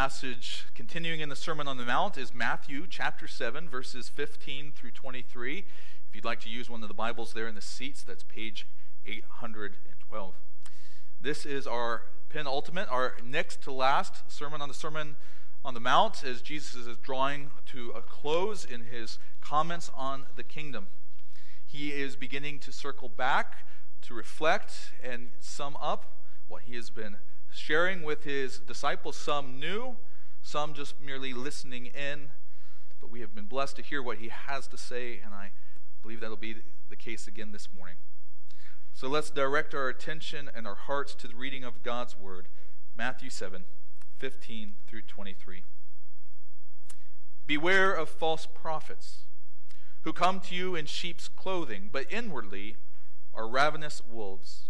passage continuing in the Sermon on the Mount is Matthew chapter 7, verses 15 through 23. If you'd like to use one of the Bibles there in the seats, that's page 812. This is our penultimate, our next to last sermon on the Sermon on the Mount as Jesus is drawing to a close in his comments on the kingdom. He is beginning to circle back, to reflect, and sum up what he has been sharing with his disciples. Some new, some just merely listening in. But we have been blessed to hear what he has to say, and I believe that'll be the case again this morning. So let's direct our attention and our hearts to the reading of God's word, Matthew 7 15 through 23. Beware of false prophets who come to you in sheep's clothing, but inwardly are ravenous wolves.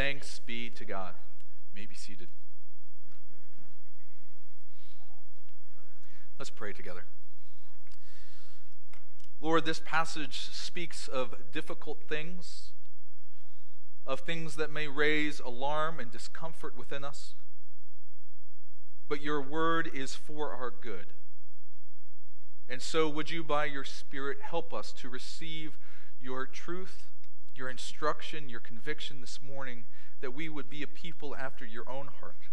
Thanks be to God. You may be seated. Let's pray together. Lord, this passage speaks of difficult things, of things that may raise alarm and discomfort within us. But your word is for our good. And so, would you, by your Spirit, help us to receive your truth your instruction, your conviction this morning that we would be a people after your own heart.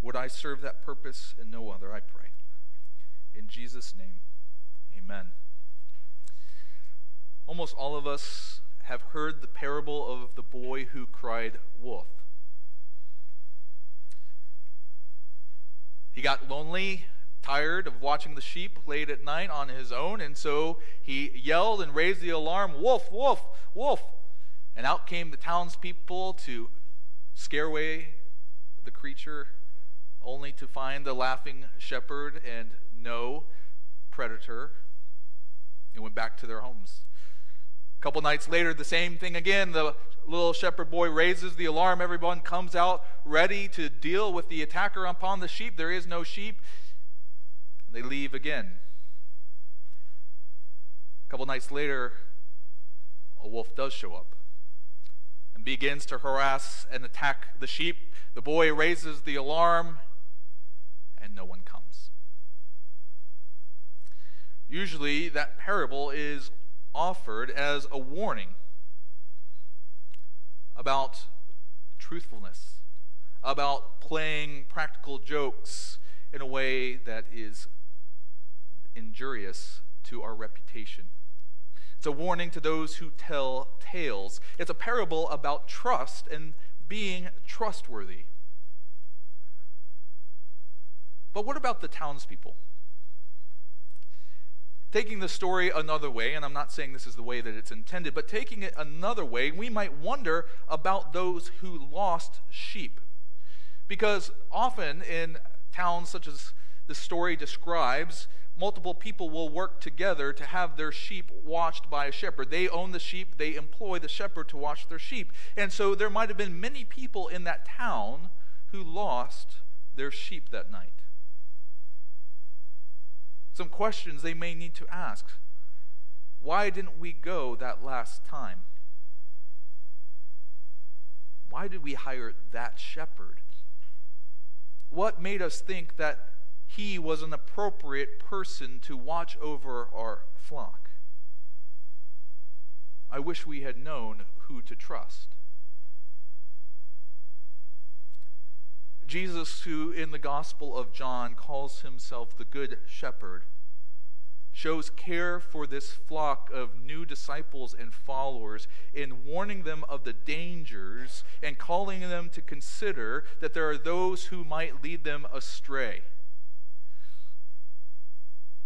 Would I serve that purpose and no other, I pray. In Jesus' name, amen. Almost all of us have heard the parable of the boy who cried wolf. He got lonely tired of watching the sheep late at night on his own, and so he yelled and raised the alarm Wolf, wolf, wolf! And out came the townspeople to scare away the creature, only to find the laughing shepherd and no predator, and went back to their homes. A couple nights later, the same thing again. The little shepherd boy raises the alarm. Everyone comes out ready to deal with the attacker upon the sheep. There is no sheep. And they leave again. A couple nights later, a wolf does show up and begins to harass and attack the sheep. The boy raises the alarm, and no one comes. Usually, that parable is offered as a warning about truthfulness, about playing practical jokes in a way that is injurious to our reputation. It's a warning to those who tell tales. It's a parable about trust and being trustworthy. But what about the townspeople? Taking the story another way, and I'm not saying this is the way that it's intended, but taking it another way, we might wonder about those who lost sheep. Because often in towns such as the story describes, multiple people will work together to have their sheep watched by a shepherd. They own the sheep, they employ the shepherd to watch their sheep. And so there might have been many people in that town who lost their sheep that night. Some questions they may need to ask. Why didn't we go that last time? Why did we hire that shepherd? What made us think that he was an appropriate person to watch over our flock. I wish we had known who to trust. Jesus, who in the Gospel of John calls himself the Good Shepherd, shows care for this flock of new disciples and followers in warning them of the dangers and calling them to consider that there are those who might lead them astray.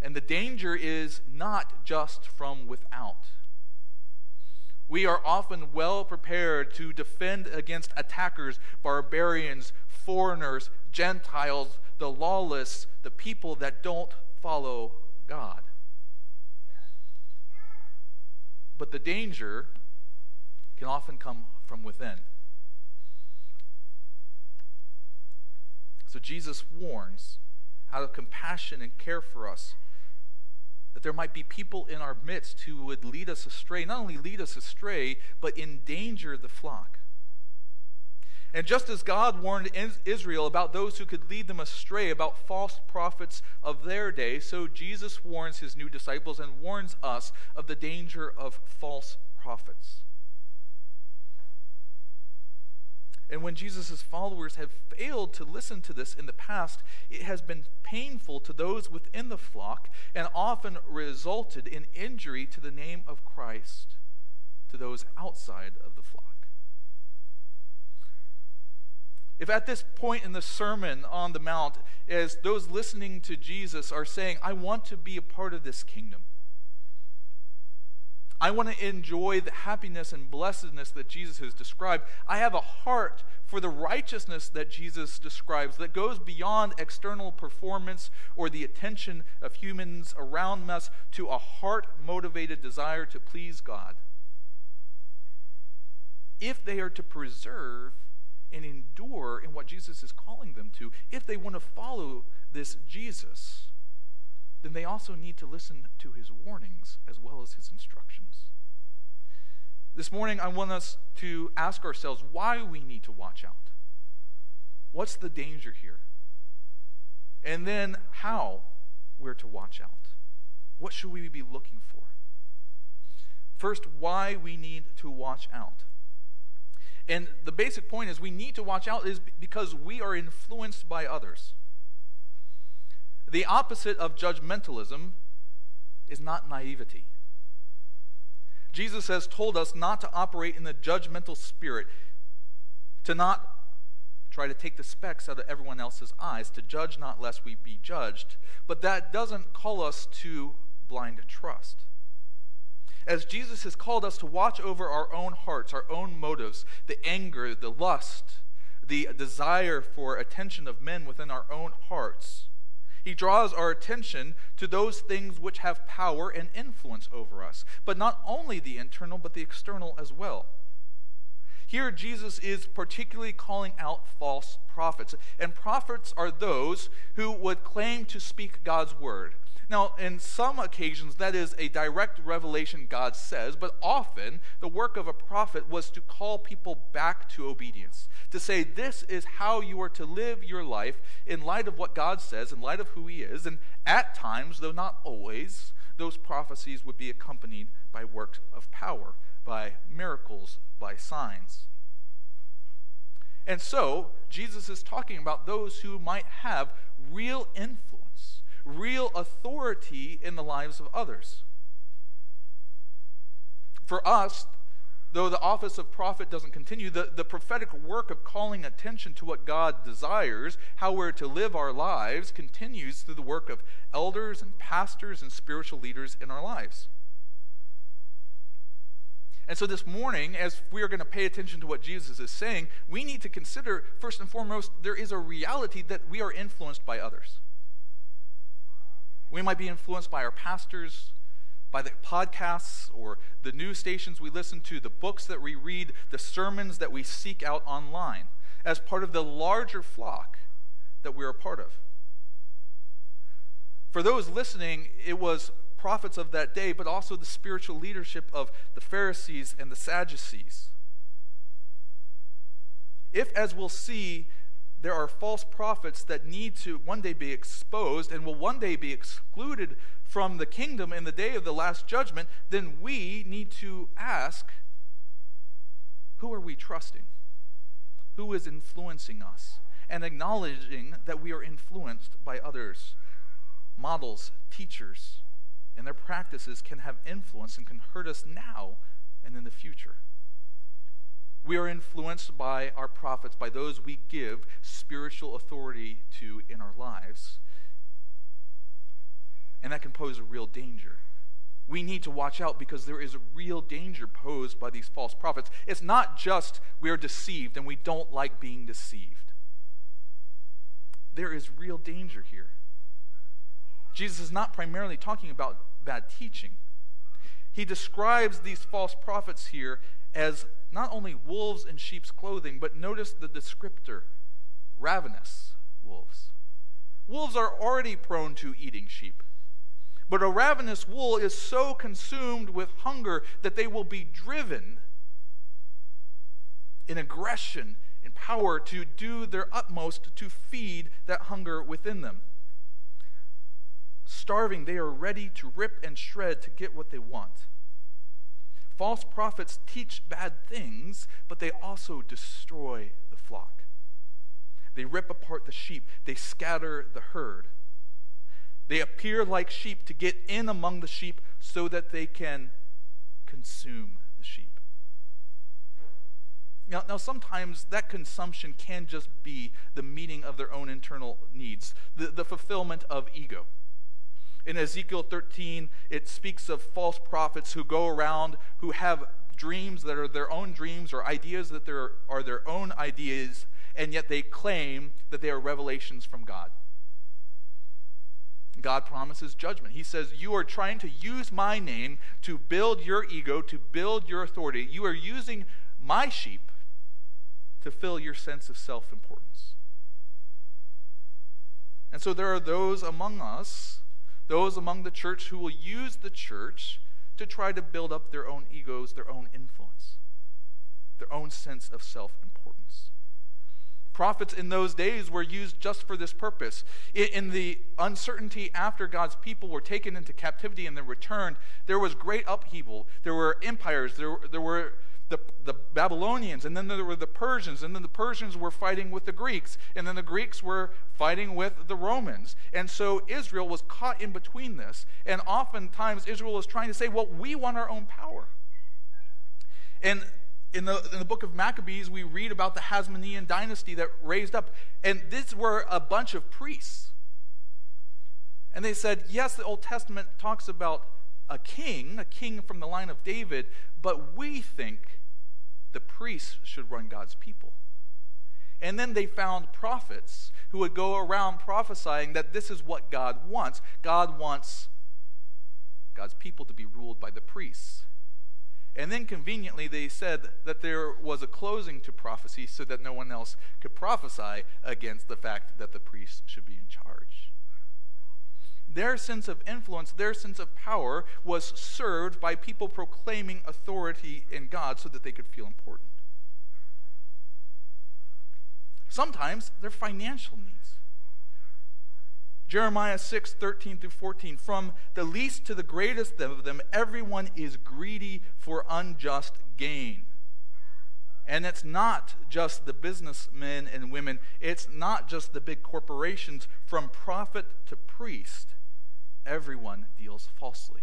And the danger is not just from without. We are often well prepared to defend against attackers, barbarians, foreigners, Gentiles, the lawless, the people that don't follow God. But the danger can often come from within. So Jesus warns out of compassion and care for us that there might be people in our midst who would lead us astray, not only lead us astray, but endanger the flock. And just as God warned Israel about those who could lead them astray, about false prophets of their day, so Jesus warns his new disciples and warns us of the danger of false prophets. And when Jesus' followers have failed to listen to this in the past, it has been painful to those within the flock and often resulted in injury to the name of Christ to those outside of the flock. If at this point in the Sermon on the Mount, as those listening to Jesus are saying, I want to be a part of this kingdom, I want to enjoy the happiness and blessedness that Jesus has described. I have a heart for the righteousness that Jesus describes that goes beyond external performance or the attention of humans around us to a heart motivated desire to please God. If they are to preserve and endure in what Jesus is calling them to, if they want to follow this Jesus, then they also need to listen to his warnings as well as his instructions. This morning, I want us to ask ourselves why we need to watch out. What's the danger here? And then how we're to watch out. What should we be looking for? First, why we need to watch out. And the basic point is we need to watch out is because we are influenced by others. The opposite of judgmentalism is not naivety. Jesus has told us not to operate in the judgmental spirit, to not try to take the specks out of everyone else's eyes, to judge not lest we be judged. But that doesn't call us to blind trust. As Jesus has called us to watch over our own hearts, our own motives, the anger, the lust, the desire for attention of men within our own hearts, he draws our attention to those things which have power and influence over us, but not only the internal, but the external as well. Here, Jesus is particularly calling out false prophets. And prophets are those who would claim to speak God's word. Now, in some occasions, that is a direct revelation, God says, but often the work of a prophet was to call people back to obedience, to say, This is how you are to live your life in light of what God says, in light of who He is. And at times, though not always, those prophecies would be accompanied by works of power, by miracles, by signs. And so, Jesus is talking about those who might have real influence real authority in the lives of others. For us, though the office of prophet doesn't continue, the, the prophetic work of calling attention to what God desires, how we're to live our lives, continues through the work of elders and pastors and spiritual leaders in our lives. And so this morning, as we are going to pay attention to what Jesus is saying, we need to consider, first and foremost, there is a reality that we are influenced by others. We might be influenced by our pastors, by the podcasts or the news stations we listen to, the books that we read, the sermons that we seek out online, as part of the larger flock that we're a part of. For those listening, it was prophets of that day, but also the spiritual leadership of the Pharisees and the Sadducees. If, as we'll see, there are false prophets that need to one day be exposed and will one day be excluded from the kingdom in the day of the last judgment, then we need to ask who are we trusting? Who is influencing us? and acknowledging that we are influenced by others. Models, teachers, and their practices can have influence and can hurt us now and in the future. We are influenced by our prophets, by those we give spiritual authority to in our lives. And that can pose a real danger. We need to watch out because there is a real danger posed by these false prophets. It's not just we are deceived and we don't like being deceived. There is real danger here. Jesus is not primarily talking about bad teaching. He describes these false prophets here as not only wolves in sheep's clothing, but notice the descriptor ravenous wolves. Wolves are already prone to eating sheep. But a ravenous wolf is so consumed with hunger that they will be driven in aggression, in power, to do their utmost to feed that hunger within them. Starving, they are ready to rip and shred to get what they want. False prophets teach bad things, but they also destroy the flock. They rip apart the sheep, they scatter the herd. They appear like sheep to get in among the sheep so that they can consume the sheep. Now, now, sometimes that consumption can just be the meeting of their own internal needs, the, the fulfillment of ego. In Ezekiel 13, it speaks of false prophets who go around who have dreams that are their own dreams or ideas that are their own ideas, and yet they claim that they are revelations from God. God promises judgment. He says, You are trying to use my name to build your ego, to build your authority. You are using my sheep to fill your sense of self importance. And so there are those among us those among the church who will use the church to try to build up their own egos, their own influence, their own sense of self importance. Prophets in those days were used just for this purpose. In the uncertainty after God's people were taken into captivity and then returned, there was great upheaval. There were empires, there, there were the, the Babylonians, and then there were the Persians, and then the Persians were fighting with the Greeks, and then the Greeks were fighting with the Romans. And so Israel was caught in between this. And oftentimes Israel was trying to say, well, we want our own power. And in the, in the book of Maccabees, we read about the Hasmonean dynasty that raised up. And these were a bunch of priests. And they said, yes, the Old Testament talks about a king, a king from the line of David, but we think the priests should run God's people. And then they found prophets who would go around prophesying that this is what God wants. God wants God's people to be ruled by the priests. And then conveniently, they said that there was a closing to prophecy so that no one else could prophesy against the fact that the priests should be in charge. Their sense of influence, their sense of power was served by people proclaiming authority in God so that they could feel important. Sometimes their financial needs. Jeremiah 6, 13 through 14. From the least to the greatest of them, everyone is greedy for unjust gain. And it's not just the businessmen and women, it's not just the big corporations. From prophet to priest, everyone deals falsely.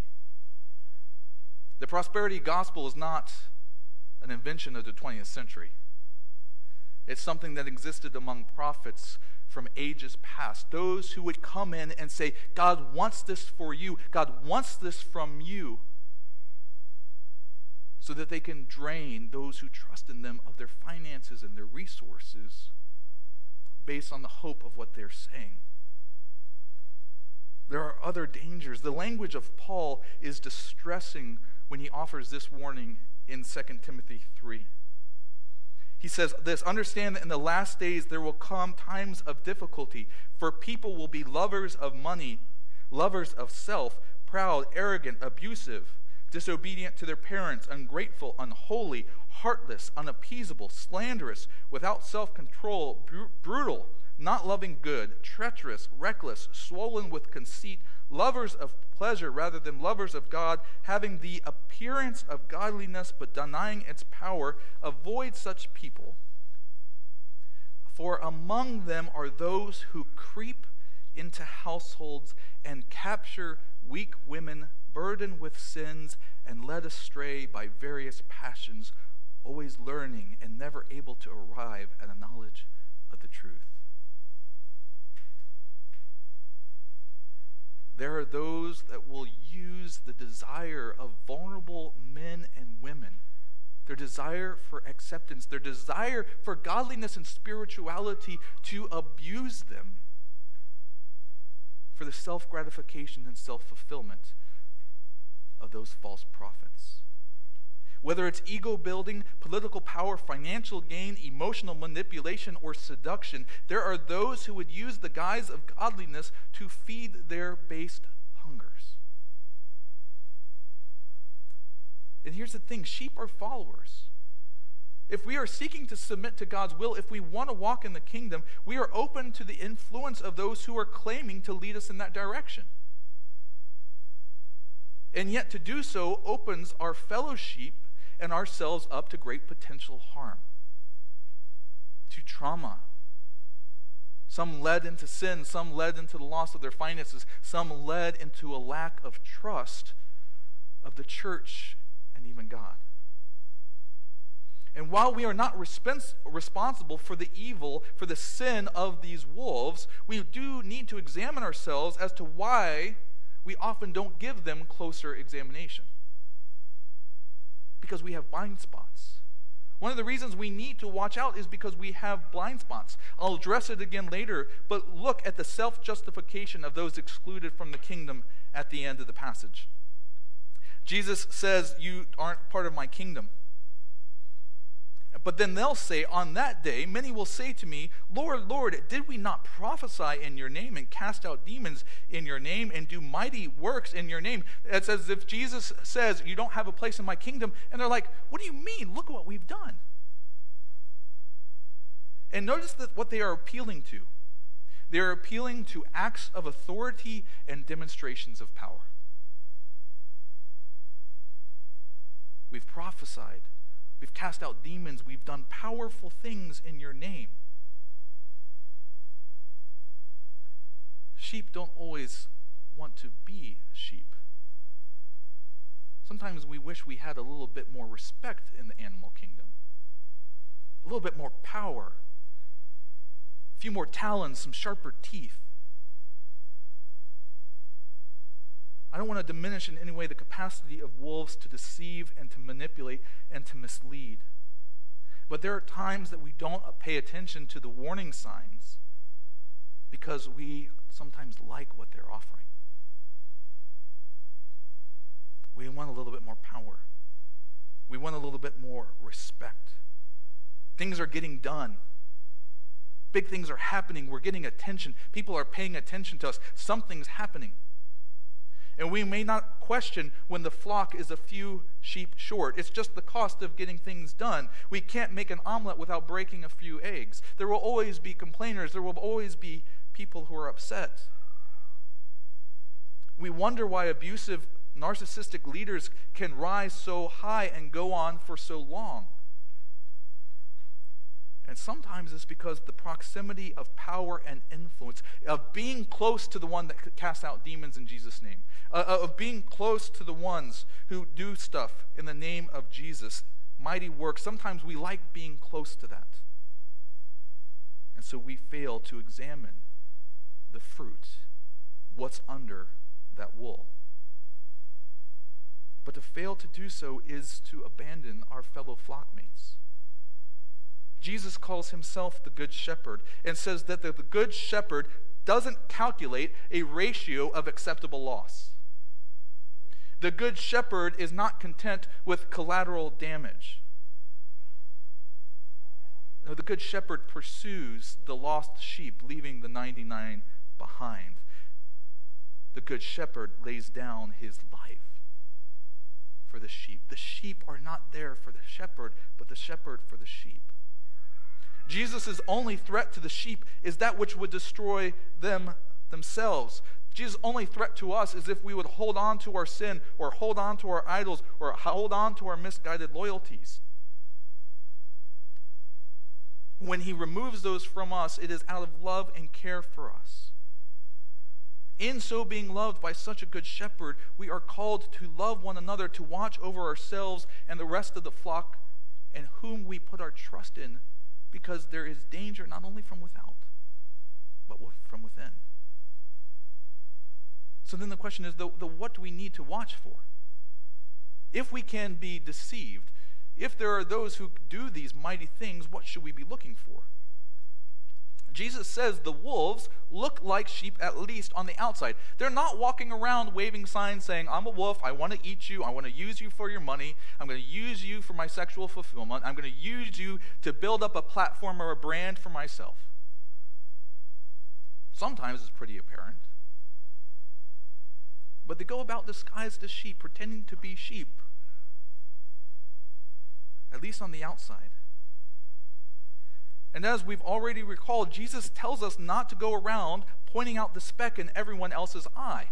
The prosperity gospel is not an invention of the 20th century. It's something that existed among prophets from ages past. Those who would come in and say, God wants this for you, God wants this from you, so that they can drain those who trust in them of their finances and their resources based on the hope of what they're saying. There are other dangers. The language of Paul is distressing when he offers this warning in 2 Timothy 3. He says this Understand that in the last days there will come times of difficulty, for people will be lovers of money, lovers of self, proud, arrogant, abusive, disobedient to their parents, ungrateful, unholy, heartless, unappeasable, slanderous, without self control, br- brutal not loving good, treacherous, reckless, swollen with conceit, lovers of pleasure rather than lovers of God, having the appearance of godliness but denying its power. Avoid such people. For among them are those who creep into households and capture weak women burdened with sins and led astray by various passions, always learning and never able to arrive at a knowledge of the truth. There are those that will use the desire of vulnerable men and women, their desire for acceptance, their desire for godliness and spirituality to abuse them for the self gratification and self fulfillment of those false prophets. Whether it's ego building, political power, financial gain, emotional manipulation, or seduction, there are those who would use the guise of godliness to feed their based hungers. And here's the thing sheep are followers. If we are seeking to submit to God's will, if we want to walk in the kingdom, we are open to the influence of those who are claiming to lead us in that direction. And yet, to do so opens our fellow sheep and ourselves up to great potential harm, to trauma. Some led into sin, some led into the loss of their finances, some led into a lack of trust of the church and even God. And while we are not respons- responsible for the evil, for the sin of these wolves, we do need to examine ourselves as to why we often don't give them closer examination because we have blind spots. One of the reasons we need to watch out is because we have blind spots. I'll address it again later, but look at the self justification of those excluded from the kingdom at the end of the passage. Jesus says, You aren't part of my kingdom. But then they'll say, On that day, many will say to me, Lord, Lord, did we not prophesy in your name and cast out demons in your name and do mighty works in your name? It's as if Jesus says, You don't have a place in my kingdom. And they're like, What do you mean? Look what we've done. And notice that what they are appealing to. They are appealing to acts of authority and demonstrations of power. We've prophesied We've cast out demons. We've done powerful things in your name. Sheep don't always want to be sheep. Sometimes we wish we had a little bit more respect in the animal kingdom, a little bit more power, a few more talons, some sharper teeth. I don't want to diminish in any way the capacity of wolves to deceive and to manipulate and to mislead. But there are times that we don't pay attention to the warning signs because we sometimes like what they're offering. We want a little bit more power. We want a little bit more respect. Things are getting done. Big things are happening. We're getting attention. People are paying attention to us. Something's happening. And we may not question when the flock is a few sheep short. It's just the cost of getting things done. We can't make an omelet without breaking a few eggs. There will always be complainers, there will always be people who are upset. We wonder why abusive, narcissistic leaders can rise so high and go on for so long. And sometimes it's because the proximity of power and influence, of being close to the one that casts out demons in Jesus' name, uh, uh, of being close to the ones who do stuff in the name of Jesus, mighty works. Sometimes we like being close to that. And so we fail to examine the fruit, what's under that wool. But to fail to do so is to abandon our fellow flockmates. Jesus calls himself the Good Shepherd and says that the, Good Shepherd doesn't calculate a ratio of acceptable loss. The Good Shepherd is not content with collateral damage. No, the Good Shepherd pursues the lost sheep, leaving the 99 behind. The Good Shepherd lays down his life for the sheep. The sheep are not there for the shepherd, but the shepherd for the sheep. Jesus' only threat to the sheep is that which would destroy them themselves. Jesus' only threat to us is if we would hold on to our sin or hold on to our idols or hold on to our misguided loyalties. When he removes those from us, it is out of love and care for us. In so being loved by such a good shepherd, we are called to love one another, to watch over ourselves and the rest of the flock, and whom we put our trust in, because there is danger not only from without, but from within. So then the question is the, the what do we need to watch for? If we can be deceived, if there are those who do these mighty things, what should we be looking for? Jesus says the wolves look like sheep at least on the outside. They're not walking around waving signs saying, I'm a wolf, I want to eat you, I want to use you for your money, I'm going to use you for my sexual fulfillment, I'm going to use you to build up a platform or a brand for myself. Sometimes it's pretty apparent. But they go about disguised as sheep, pretending to be sheep, at least on the outside. And as we've already recalled, Jesus tells us not to go around pointing out the speck in everyone else's eye.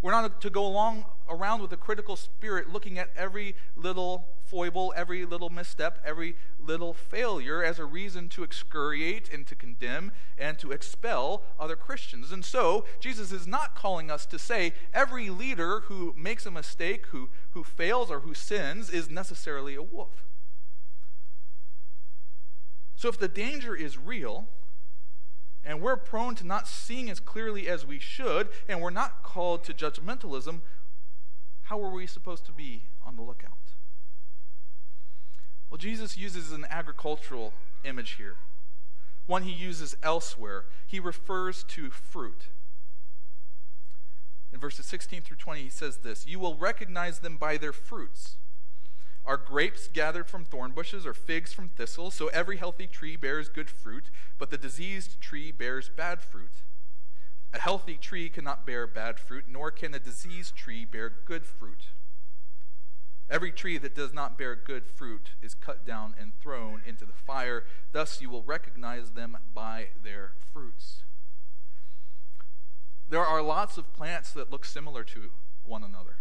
We're not to go along around with a critical spirit looking at every little foible, every little misstep, every little failure as a reason to excoriate and to condemn and to expel other Christians. And so, Jesus is not calling us to say every leader who makes a mistake, who, who fails, or who sins is necessarily a wolf. So, if the danger is real, and we're prone to not seeing as clearly as we should, and we're not called to judgmentalism, how are we supposed to be on the lookout? Well, Jesus uses an agricultural image here, one he uses elsewhere. He refers to fruit. In verses 16 through 20, he says this You will recognize them by their fruits. Are grapes gathered from thorn bushes or figs from thistles? So every healthy tree bears good fruit, but the diseased tree bears bad fruit. A healthy tree cannot bear bad fruit, nor can a diseased tree bear good fruit. Every tree that does not bear good fruit is cut down and thrown into the fire. Thus you will recognize them by their fruits. There are lots of plants that look similar to one another.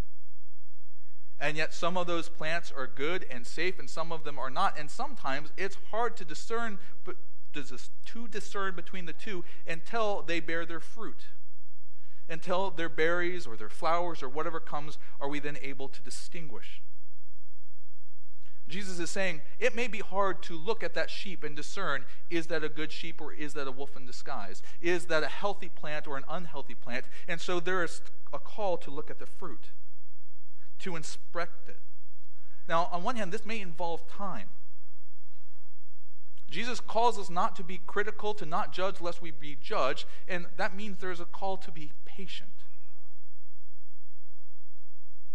And yet, some of those plants are good and safe, and some of them are not. And sometimes it's hard to discern, but to discern between the two until they bear their fruit. Until their berries or their flowers or whatever comes, are we then able to distinguish. Jesus is saying it may be hard to look at that sheep and discern is that a good sheep or is that a wolf in disguise? Is that a healthy plant or an unhealthy plant? And so there is a call to look at the fruit to inspect it. Now, on one hand, this may involve time. Jesus calls us not to be critical, to not judge lest we be judged, and that means there's a call to be patient.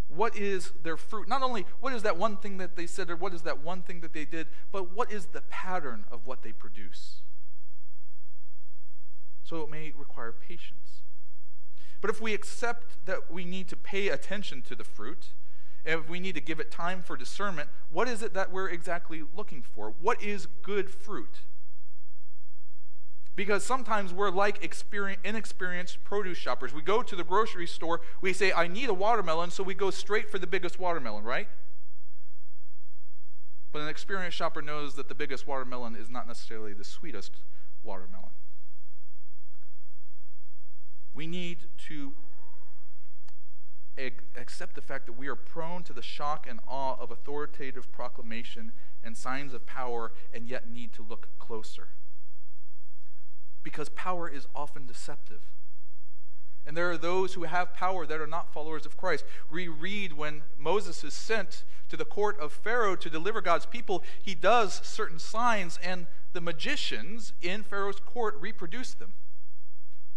What is their fruit? Not only what is that one thing that they said or what is that one thing that they did, but what is the pattern of what they produce? So it may require patience. But if we accept that we need to pay attention to the fruit, if we need to give it time for discernment, what is it that we're exactly looking for? What is good fruit? Because sometimes we're like inexperienced produce shoppers. We go to the grocery store, we say, I need a watermelon, so we go straight for the biggest watermelon, right? But an experienced shopper knows that the biggest watermelon is not necessarily the sweetest watermelon. We need to accept the fact that we are prone to the shock and awe of authoritative proclamation and signs of power, and yet need to look closer. Because power is often deceptive. And there are those who have power that are not followers of Christ. We read when Moses is sent to the court of Pharaoh to deliver God's people, he does certain signs, and the magicians in Pharaoh's court reproduce them.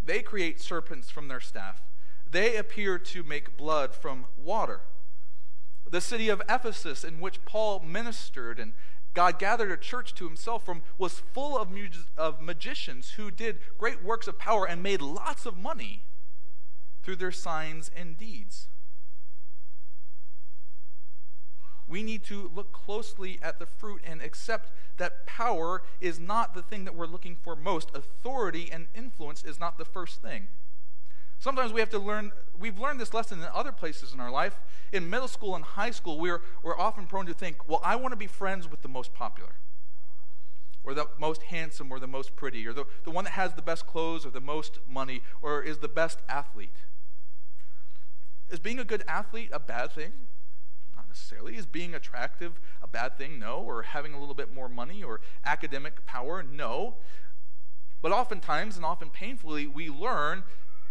They create serpents from their staff. They appear to make blood from water. The city of Ephesus, in which Paul ministered and God gathered a church to himself from, was full of, of magicians who did great works of power and made lots of money through their signs and deeds. We need to look closely at the fruit and accept that power is not the thing that we're looking for most. Authority and influence is not the first thing. Sometimes we have to learn, we've learned this lesson in other places in our life. In middle school and high school, we're, we're often prone to think, well, I want to be friends with the most popular. or the most handsome or the most pretty or the, the one that has the best clothes or the most money or is the best athlete. Is being a good athlete a bad thing? Necessarily. Is being attractive a bad thing? No. Or having a little bit more money or academic power? No. But oftentimes, and often painfully, we learn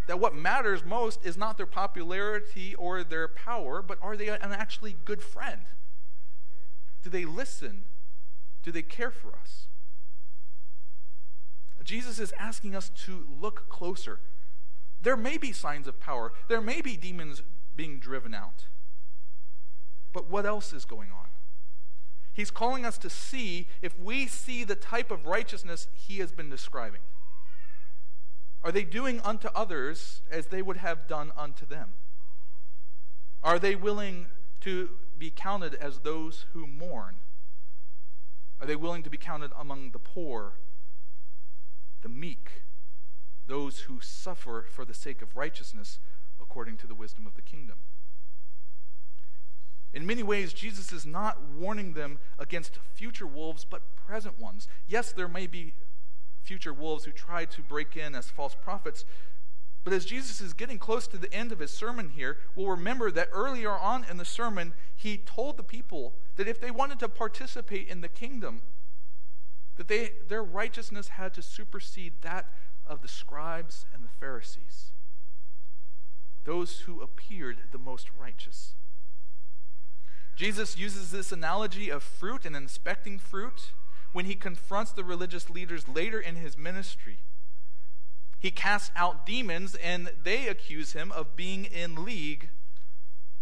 that what matters most is not their popularity or their power, but are they an actually good friend? Do they listen? Do they care for us? Jesus is asking us to look closer. There may be signs of power, there may be demons being driven out. But what else is going on? He's calling us to see if we see the type of righteousness he has been describing. Are they doing unto others as they would have done unto them? Are they willing to be counted as those who mourn? Are they willing to be counted among the poor, the meek, those who suffer for the sake of righteousness according to the wisdom of the kingdom? In many ways, Jesus is not warning them against future wolves, but present ones. Yes, there may be future wolves who try to break in as false prophets. But as Jesus is getting close to the end of his sermon here, we'll remember that earlier on in the sermon, he told the people that if they wanted to participate in the kingdom, that they, their righteousness had to supersede that of the scribes and the Pharisees, those who appeared the most righteous. Jesus uses this analogy of fruit and inspecting fruit when he confronts the religious leaders later in his ministry. He casts out demons, and they accuse him of being in league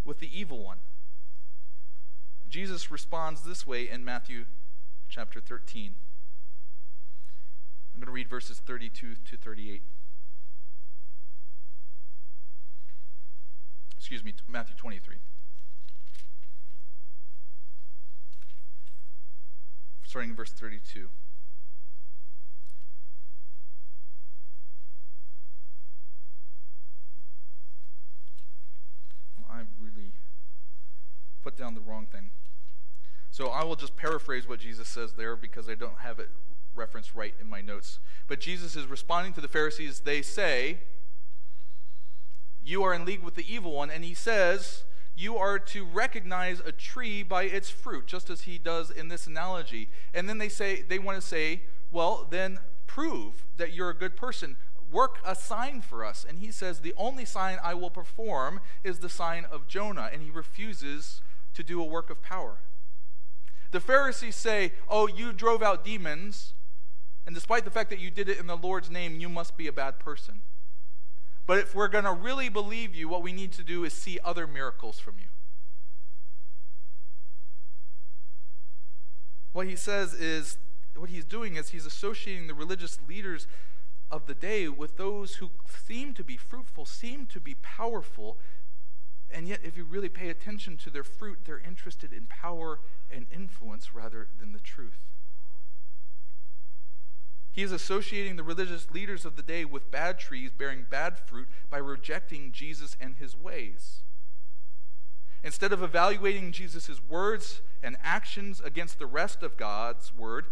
with the evil one. Jesus responds this way in Matthew chapter 13. I'm going to read verses 32 to 38. Excuse me, Matthew 23. Starting in verse 32. I really put down the wrong thing. So I will just paraphrase what Jesus says there because I don't have it referenced right in my notes. But Jesus is responding to the Pharisees. They say, You are in league with the evil one. And he says, you are to recognize a tree by its fruit, just as he does in this analogy. And then they say they want to say, well, then prove that you're a good person. Work a sign for us. And he says, the only sign I will perform is the sign of Jonah. And he refuses to do a work of power. The Pharisees say, oh, you drove out demons. And despite the fact that you did it in the Lord's name, you must be a bad person. But if we're going to really believe you, what we need to do is see other miracles from you. What he says is, what he's doing is he's associating the religious leaders of the day with those who seem to be fruitful, seem to be powerful, and yet, if you really pay attention to their fruit, they're interested in power and influence rather than the truth. He is associating the religious leaders of the day with bad trees bearing bad fruit by rejecting Jesus and his ways. Instead of evaluating Jesus' words and actions against the rest of God's word,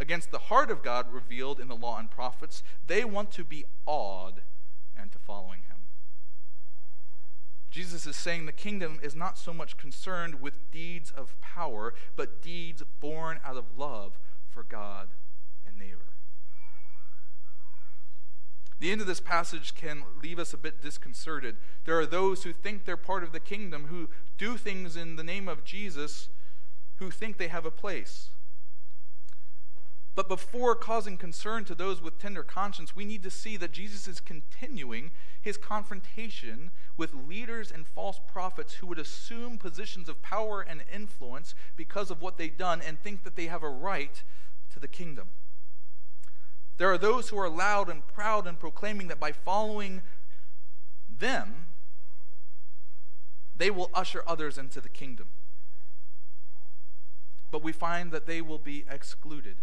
against the heart of God revealed in the law and prophets, they want to be awed and to following him. Jesus is saying the kingdom is not so much concerned with deeds of power, but deeds born out of love for God and neighbor. The end of this passage can leave us a bit disconcerted. There are those who think they're part of the kingdom, who do things in the name of Jesus, who think they have a place. But before causing concern to those with tender conscience, we need to see that Jesus is continuing his confrontation with leaders and false prophets who would assume positions of power and influence because of what they've done and think that they have a right to the kingdom. There are those who are loud and proud and proclaiming that by following them, they will usher others into the kingdom. But we find that they will be excluded.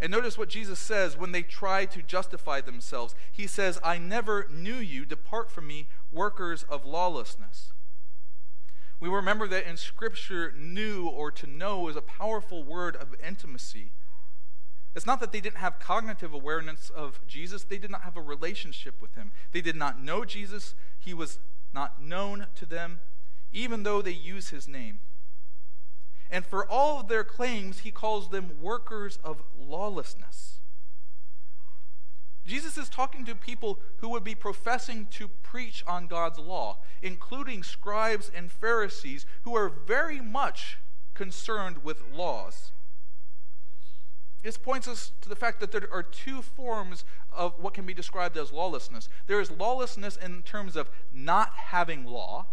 And notice what Jesus says when they try to justify themselves. He says, I never knew you. Depart from me, workers of lawlessness. We remember that in Scripture, knew or to know is a powerful word of intimacy. It's not that they didn't have cognitive awareness of Jesus, they did not have a relationship with him. They did not know Jesus, he was not known to them, even though they use his name. And for all of their claims, he calls them workers of lawlessness. Jesus is talking to people who would be professing to preach on God's law, including scribes and Pharisees who are very much concerned with laws. This points us to the fact that there are two forms of what can be described as lawlessness. There is lawlessness in terms of not having law.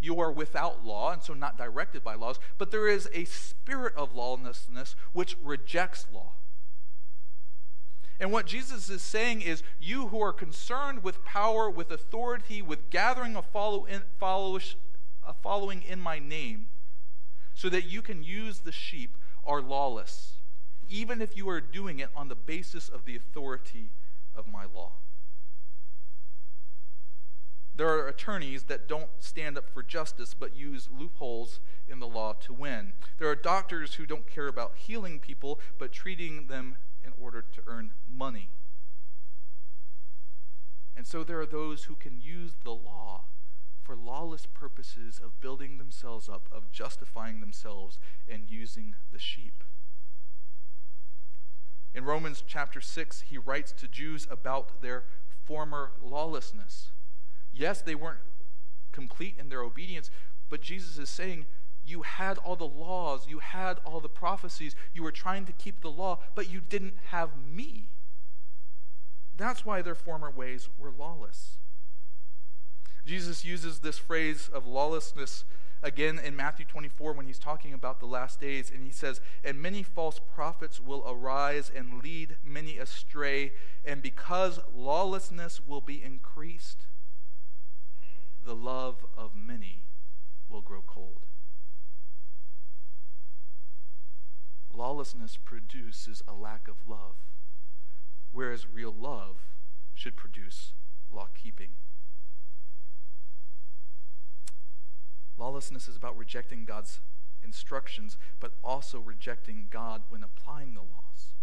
You are without law, and so not directed by laws. But there is a spirit of lawlessness which rejects law. And what Jesus is saying is, you who are concerned with power, with authority, with gathering a, follow in, a uh, following in my name, so that you can use the sheep, are lawless even if you are doing it on the basis of the authority of my law. There are attorneys that don't stand up for justice but use loopholes in the law to win. There are doctors who don't care about healing people but treating them in order to earn money. And so there are those who can use the law for lawless purposes of building themselves up, of justifying themselves, and using the sheep. In Romans chapter 6, he writes to Jews about their former lawlessness. Yes, they weren't complete in their obedience, but Jesus is saying, You had all the laws, you had all the prophecies, you were trying to keep the law, but you didn't have me. That's why their former ways were lawless. Jesus uses this phrase of lawlessness again in Matthew 24 when he's talking about the last days, and he says, And many false prophets will arise and lead many astray, and because lawlessness will be increased, the love of many will grow cold. Lawlessness produces a lack of love, whereas real love should produce law keeping. Lawlessness is about rejecting God's instructions, but also rejecting God when applying the laws.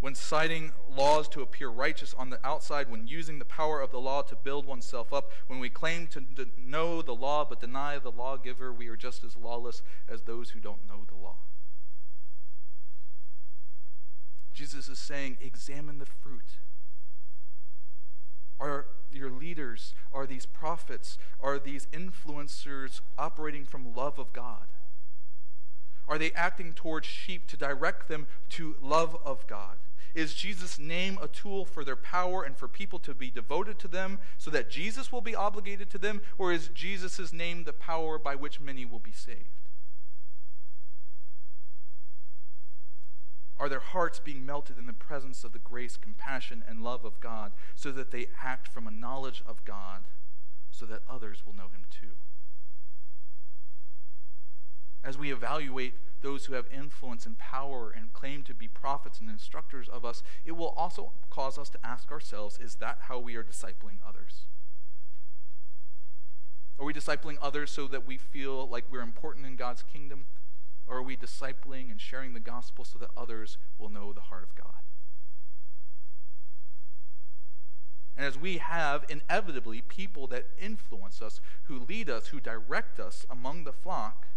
When citing laws to appear righteous on the outside, when using the power of the law to build oneself up, when we claim to know the law but deny the lawgiver, we are just as lawless as those who don't know the law. Jesus is saying, examine the fruit. Are your leaders? Are these prophets? Are these influencers operating from love of God? Are they acting towards sheep to direct them to love of God? Is Jesus' name a tool for their power and for people to be devoted to them so that Jesus will be obligated to them? Or is Jesus' name the power by which many will be saved? Are their hearts being melted in the presence of the grace, compassion, and love of God so that they act from a knowledge of God so that others will know him too? As we evaluate those who have influence and power and claim to be prophets and instructors of us, it will also cause us to ask ourselves is that how we are discipling others? Are we discipling others so that we feel like we're important in God's kingdom? Or are we discipling and sharing the gospel so that others will know the heart of God? And as we have inevitably people that influence us, who lead us, who direct us among the flock,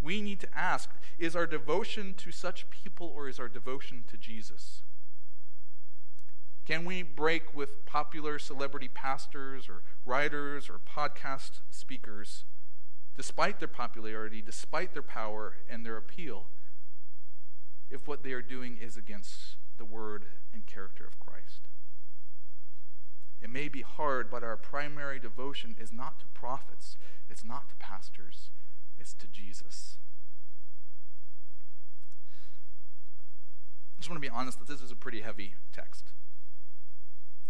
we need to ask is our devotion to such people or is our devotion to Jesus? Can we break with popular celebrity pastors or writers or podcast speakers despite their popularity, despite their power and their appeal, if what they are doing is against the word and character of Christ. It may be hard, but our primary devotion is not to prophets, it's not to pastors, it's to Jesus. I just want to be honest that this is a pretty heavy text.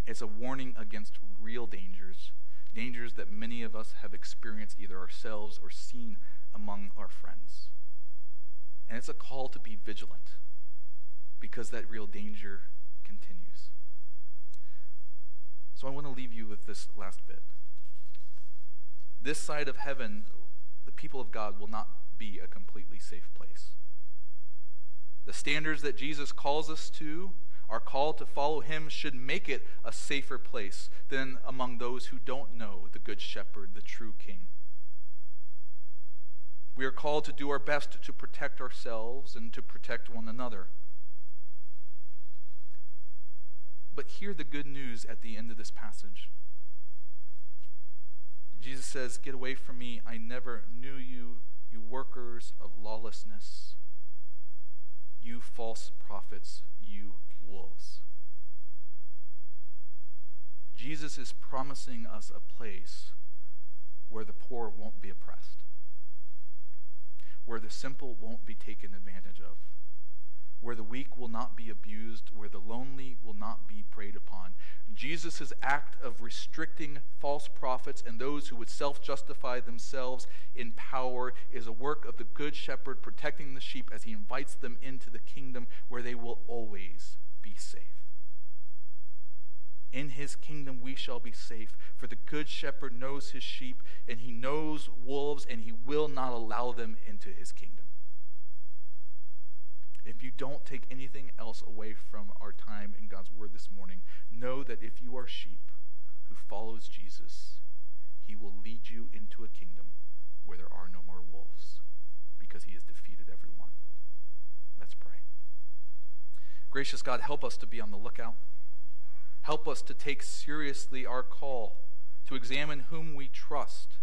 It's a warning against real dangers dangers that many of us have experienced either ourselves or seen among our friends. And it's a call to be vigilant because that real danger continues. So I want to leave you with this last bit. This side of heaven, the people of God will not be a completely safe place. The standards that Jesus calls us to, our call to follow him, should make it a safer place than among those who don't know the Good Shepherd, the true King. We are called to do our best to protect ourselves and to protect one another. But hear the good news at the end of this passage. Jesus says, Get away from me. I never knew you, you workers of lawlessness, you false prophets, you wolves. Jesus is promising us a place where the poor won't be oppressed, where the simple won't be taken advantage of where the weak will not be abused, where the lonely will not be preyed upon. Jesus' act of restricting false prophets and those who would self justify themselves in power is a work of the Good Shepherd protecting the sheep as he invites them into the kingdom where they will always be safe. In his kingdom we shall be safe, for the Good Shepherd knows his sheep, and he knows wolves, and he will not allow them into his kingdom if you don't take anything else away from our time in God's Word this morning, know that if you are sheep who follows Jesus, He will lead you into a kingdom where there are no more wolves because He has defeated every one. Let's pray. Gracious God, help us to be on the lookout. Help us to take seriously our call to examine whom we trust,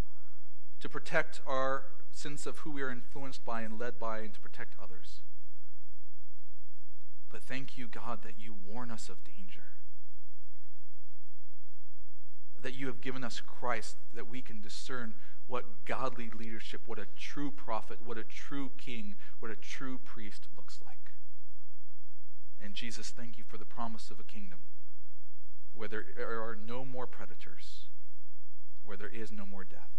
to protect our sense of who we are influenced by and led by, and to protect others. But thank you, God, that you warn us of danger. That you have given us Christ, that we can discern what godly leadership, what a true prophet, what a true king, what a true priest looks like. And Jesus, thank you for the promise of a kingdom where there are no more predators, where there is no more death.